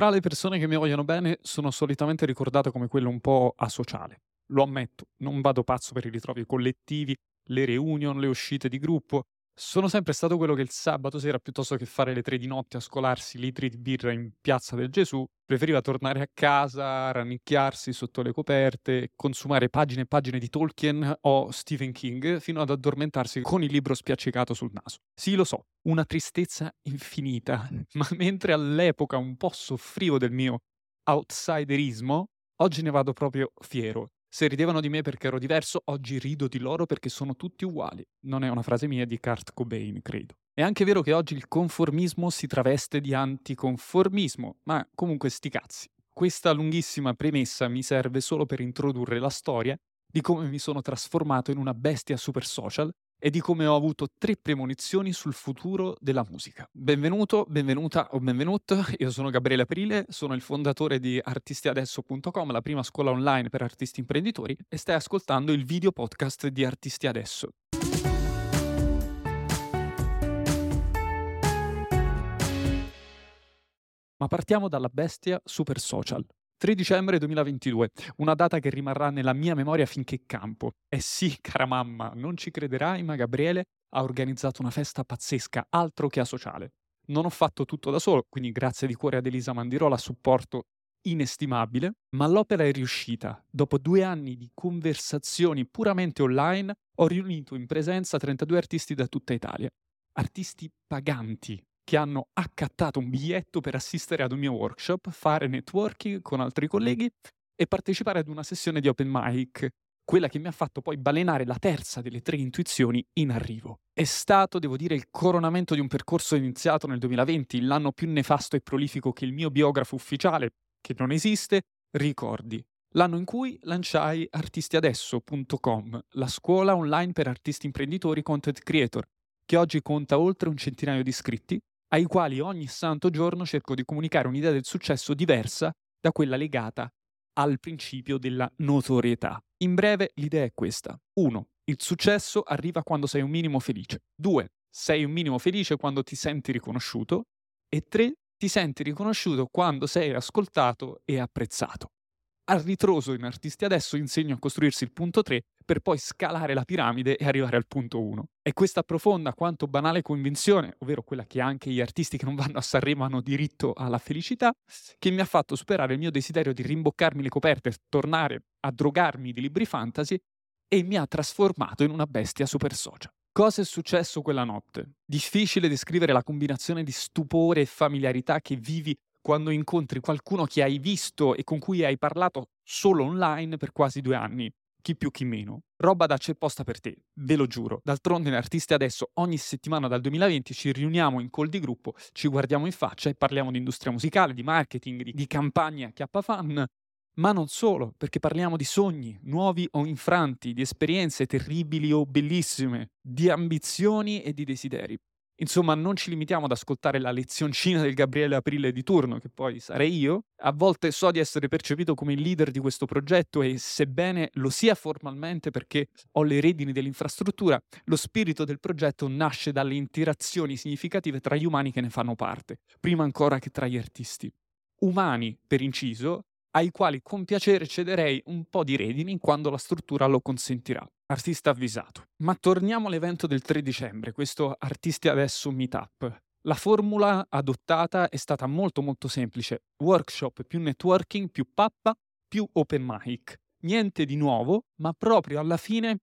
Tra le persone che mi vogliono bene sono solitamente ricordato come quello un po' asociale. Lo ammetto, non vado pazzo per i ritrovi collettivi, le reunion, le uscite di gruppo, sono sempre stato quello che il sabato sera, piuttosto che fare le tre di notte a scolarsi litri di birra in Piazza del Gesù, preferiva tornare a casa, rannicchiarsi sotto le coperte, consumare pagine e pagine di Tolkien o Stephen King fino ad addormentarsi con il libro spiaccicato sul naso. Sì, lo so, una tristezza infinita, ma mentre all'epoca un po' soffrivo del mio outsiderismo, oggi ne vado proprio fiero se ridevano di me perché ero diverso, oggi rido di loro perché sono tutti uguali. Non è una frase mia di Kurt Cobain, credo. È anche vero che oggi il conformismo si traveste di anticonformismo, ma comunque sti cazzi. Questa lunghissima premessa mi serve solo per introdurre la storia di come mi sono trasformato in una bestia super social e di come ho avuto tre premonizioni sul futuro della musica. Benvenuto, benvenuta o benvenuto, io sono Gabriele Aprile, sono il fondatore di artistiadesso.com, la prima scuola online per artisti imprenditori, e stai ascoltando il video podcast di Artisti Adesso. Ma partiamo dalla bestia super social. 3 dicembre 2022, una data che rimarrà nella mia memoria finché campo. Eh sì, cara mamma, non ci crederai, ma Gabriele ha organizzato una festa pazzesca, altro che a sociale. Non ho fatto tutto da solo, quindi grazie di cuore ad Elisa Mandirola, supporto inestimabile, ma l'opera è riuscita. Dopo due anni di conversazioni puramente online, ho riunito in presenza 32 artisti da tutta Italia. Artisti paganti, che hanno accattato un biglietto per assistere ad un mio workshop, fare networking con altri colleghi e partecipare ad una sessione di open mic, quella che mi ha fatto poi balenare la terza delle tre intuizioni in arrivo. È stato, devo dire, il coronamento di un percorso iniziato nel 2020, l'anno più nefasto e prolifico che il mio biografo ufficiale, che non esiste, ricordi. L'anno in cui lanciai artistiadesso.com, la scuola online per artisti imprenditori content creator, che oggi conta oltre un centinaio di iscritti ai quali ogni santo giorno cerco di comunicare un'idea del successo diversa da quella legata al principio della notorietà. In breve, l'idea è questa. 1. Il successo arriva quando sei un minimo felice. 2. Sei un minimo felice quando ti senti riconosciuto. E 3. Ti senti riconosciuto quando sei ascoltato e apprezzato. A ritroso in Artisti Adesso insegno a costruirsi il punto 3 per poi scalare la piramide e arrivare al punto 1. È questa profonda quanto banale convinzione, ovvero quella che anche gli artisti che non vanno a Sanremo hanno diritto alla felicità, che mi ha fatto superare il mio desiderio di rimboccarmi le coperte, tornare a drogarmi di libri fantasy e mi ha trasformato in una bestia super social. Cosa è successo quella notte? Difficile descrivere la combinazione di stupore e familiarità che vivi quando incontri qualcuno che hai visto e con cui hai parlato solo online per quasi due anni chi più chi meno. Roba da c'è posta per te, ve lo giuro. D'altronde in Artisti adesso ogni settimana dal 2020 ci riuniamo in call di gruppo, ci guardiamo in faccia e parliamo di industria musicale, di marketing, di, di campagne a chiappa fan, ma non solo, perché parliamo di sogni, nuovi o infranti, di esperienze terribili o bellissime, di ambizioni e di desideri. Insomma, non ci limitiamo ad ascoltare la lezioncina del Gabriele Aprile di turno, che poi sarei io. A volte so di essere percepito come il leader di questo progetto e sebbene lo sia formalmente perché ho le redini dell'infrastruttura, lo spirito del progetto nasce dalle interazioni significative tra gli umani che ne fanno parte, prima ancora che tra gli artisti. Umani, per inciso, ai quali con piacere cederei un po' di redini quando la struttura lo consentirà. Artista avvisato. Ma torniamo all'evento del 3 dicembre, questo Artisti Adesso Meetup. La formula adottata è stata molto molto semplice. Workshop più networking più pappa più open mic. Niente di nuovo, ma proprio alla fine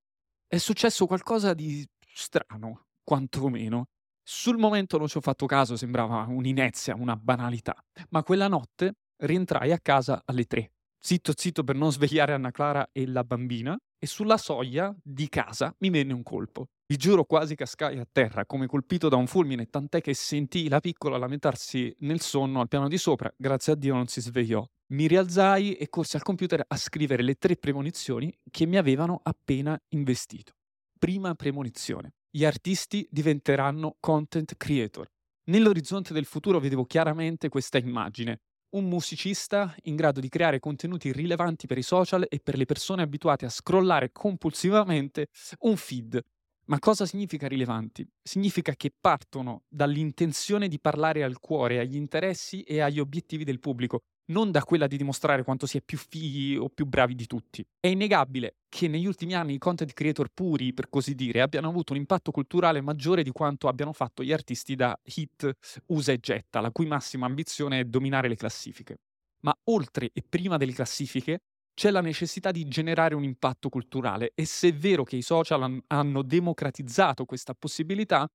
è successo qualcosa di strano, quantomeno. Sul momento non ci ho fatto caso, sembrava un'inezia, una banalità, ma quella notte rientrai a casa alle tre. Zitto zitto per non svegliare Anna Clara e la bambina, e sulla soglia di casa mi venne un colpo. Vi giuro quasi cascai a terra, come colpito da un fulmine, tant'è che sentii la piccola lamentarsi nel sonno al piano di sopra, grazie a Dio non si svegliò. Mi rialzai e corsi al computer a scrivere le tre premonizioni che mi avevano appena investito. Prima premonizione. Gli artisti diventeranno content creator. Nell'orizzonte del futuro vedevo chiaramente questa immagine un musicista in grado di creare contenuti rilevanti per i social e per le persone abituate a scrollare compulsivamente un feed. Ma cosa significa rilevanti? Significa che partono dall'intenzione di parlare al cuore, agli interessi e agli obiettivi del pubblico, non da quella di dimostrare quanto si è più fighi o più bravi di tutti. È innegabile che negli ultimi anni i content creator puri, per così dire, abbiano avuto un impatto culturale maggiore di quanto abbiano fatto gli artisti da hit usa e getta, la cui massima ambizione è dominare le classifiche. Ma oltre e prima delle classifiche c'è la necessità di generare un impatto culturale e se è vero che i social hanno democratizzato questa possibilità,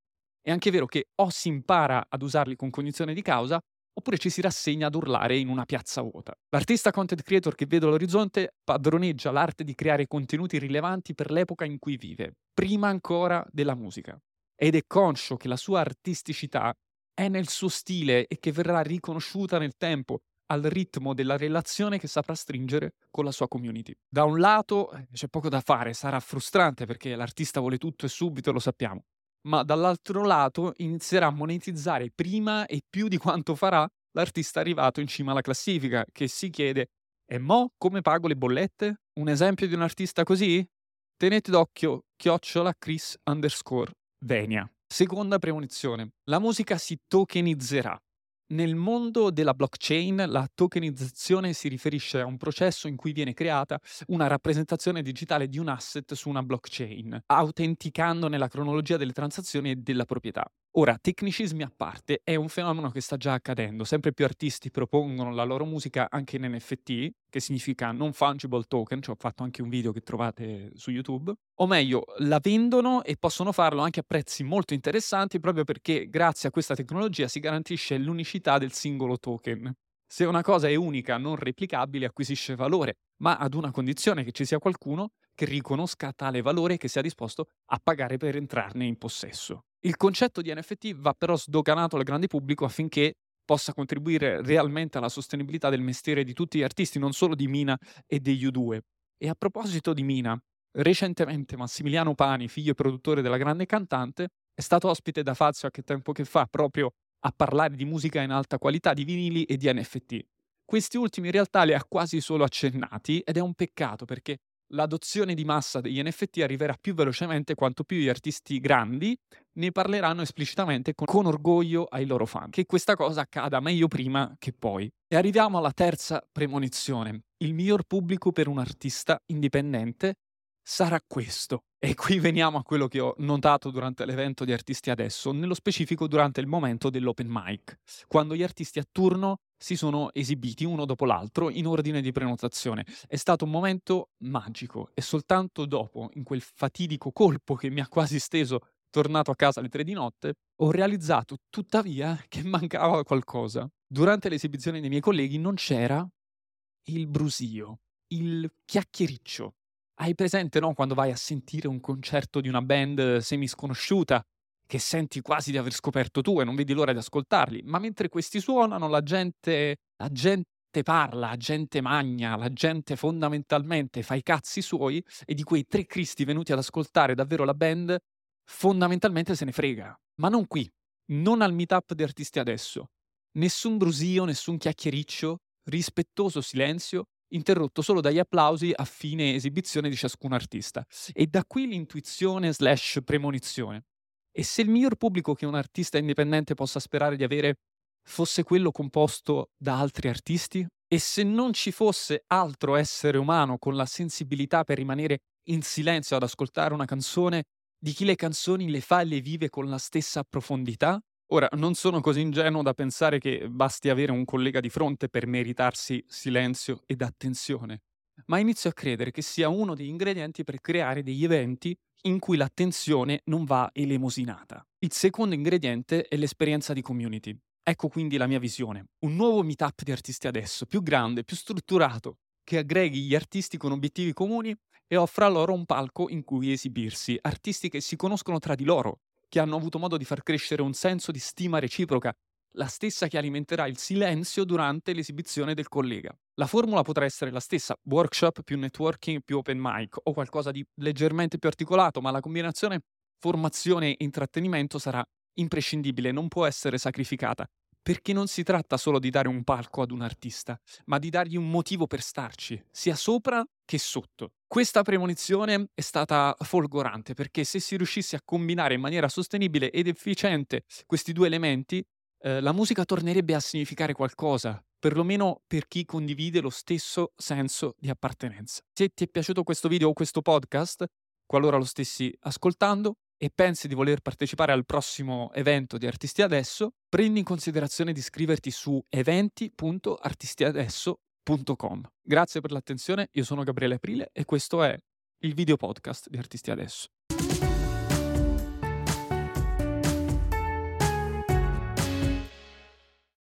è anche vero che o si impara ad usarli con cognizione di causa oppure ci si rassegna ad urlare in una piazza vuota. L'artista content creator che vedo all'orizzonte padroneggia l'arte di creare contenuti rilevanti per l'epoca in cui vive, prima ancora della musica. Ed è conscio che la sua artisticità è nel suo stile e che verrà riconosciuta nel tempo al ritmo della relazione che saprà stringere con la sua community. Da un lato eh, c'è poco da fare, sarà frustrante perché l'artista vuole tutto e subito, lo sappiamo, ma dall'altro lato inizierà a monetizzare prima e più di quanto farà l'artista arrivato in cima alla classifica, che si chiede e mo come pago le bollette? Un esempio di un artista così? Tenete d'occhio chiocciola Chris underscore Venia. Seconda premonizione. La musica si tokenizzerà. Nel mondo della blockchain la tokenizzazione si riferisce a un processo in cui viene creata una rappresentazione digitale di un asset su una blockchain, autenticandone la cronologia delle transazioni e della proprietà. Ora, tecnicismi a parte, è un fenomeno che sta già accadendo. Sempre più artisti propongono la loro musica anche in NFT, che significa non fungible token, cioè ho fatto anche un video che trovate su YouTube. O meglio, la vendono e possono farlo anche a prezzi molto interessanti proprio perché grazie a questa tecnologia si garantisce l'unicità del singolo token. Se una cosa è unica, non replicabile, acquisisce valore, ma ad una condizione che ci sia qualcuno che riconosca tale valore e che sia disposto a pagare per entrarne in possesso. Il concetto di NFT va però sdoganato al grande pubblico affinché possa contribuire realmente alla sostenibilità del mestiere di tutti gli artisti, non solo di Mina e degli U2. E a proposito di Mina, recentemente Massimiliano Pani, figlio e produttore della grande cantante, è stato ospite da Fazio a che tempo che fa proprio a parlare di musica in alta qualità, di vinili e di NFT. Questi ultimi in realtà li ha quasi solo accennati ed è un peccato perché l'adozione di massa degli NFT arriverà più velocemente quanto più gli artisti grandi ne parleranno esplicitamente con, con, orgoglio ai loro fan. Che questa cosa accada meglio prima che poi. E arriviamo alla terza premonizione. Il miglior pubblico per un artista indipendente sarà questo. E qui veniamo a quello che ho notato durante l'evento di Artisti Adesso, nello specifico durante il momento dell'open mic, quando gli artisti a turno si sono esibiti uno dopo l'altro in ordine di prenotazione. È stato un momento magico e soltanto dopo, in quel fatidico colpo che mi ha quasi steso tornato a casa alle tre di notte, ho realizzato tuttavia che mancava qualcosa. Durante l'esibizione dei miei colleghi non c'era il brusio, il chiacchiericcio, hai presente, no, quando vai a sentire un concerto di una band semisconosciuta che senti quasi di aver scoperto tu e non vedi l'ora di ascoltarli, ma mentre questi suonano la gente, la gente parla, la gente magna, la gente fondamentalmente fa i cazzi suoi e di quei tre cristi venuti ad ascoltare davvero la band fondamentalmente se ne frega. Ma non qui, non al meetup di artisti adesso. Nessun brusio, nessun chiacchiericcio, rispettoso silenzio interrotto solo dagli applausi a fine esibizione di ciascun artista. E da qui l'intuizione slash premonizione. E se il miglior pubblico che un artista indipendente possa sperare di avere fosse quello composto da altri artisti? E se non ci fosse altro essere umano con la sensibilità per rimanere in silenzio ad ascoltare una canzone di chi le canzoni le fa e le vive con la stessa profondità? Ora, non sono così ingenuo da pensare che basti avere un collega di fronte per meritarsi silenzio ed attenzione, ma inizio a credere che sia uno degli ingredienti per creare degli eventi in cui l'attenzione non va elemosinata. Il secondo ingrediente è l'esperienza di community. Ecco quindi la mia visione. Un nuovo meetup di artisti adesso, più grande, più strutturato, che aggreghi gli artisti con obiettivi comuni e offra loro un palco in cui esibirsi, artisti che si conoscono tra di loro, che hanno avuto modo di far crescere un senso di stima reciproca, la stessa che alimenterà il silenzio durante l'esibizione del collega. La formula potrà essere la stessa, workshop più networking più open mic o qualcosa di leggermente più articolato, ma la combinazione formazione e intrattenimento sarà imprescindibile, non può essere sacrificata, perché non si tratta solo di dare un palco ad un artista, ma di dargli un motivo per starci, sia sopra che sotto. Questa premonizione è stata folgorante perché se si riuscisse a combinare in maniera sostenibile ed efficiente questi due elementi, eh, la musica tornerebbe a significare qualcosa, perlomeno per chi condivide lo stesso senso di appartenenza. Se ti è piaciuto questo video o questo podcast, qualora lo stessi ascoltando e pensi di voler partecipare al prossimo evento di Artisti Adesso, prendi in considerazione di iscriverti su eventi.artistiadesso.com. Grazie per l'attenzione, io sono Gabriele Aprile e questo è il video podcast di Artisti Adesso.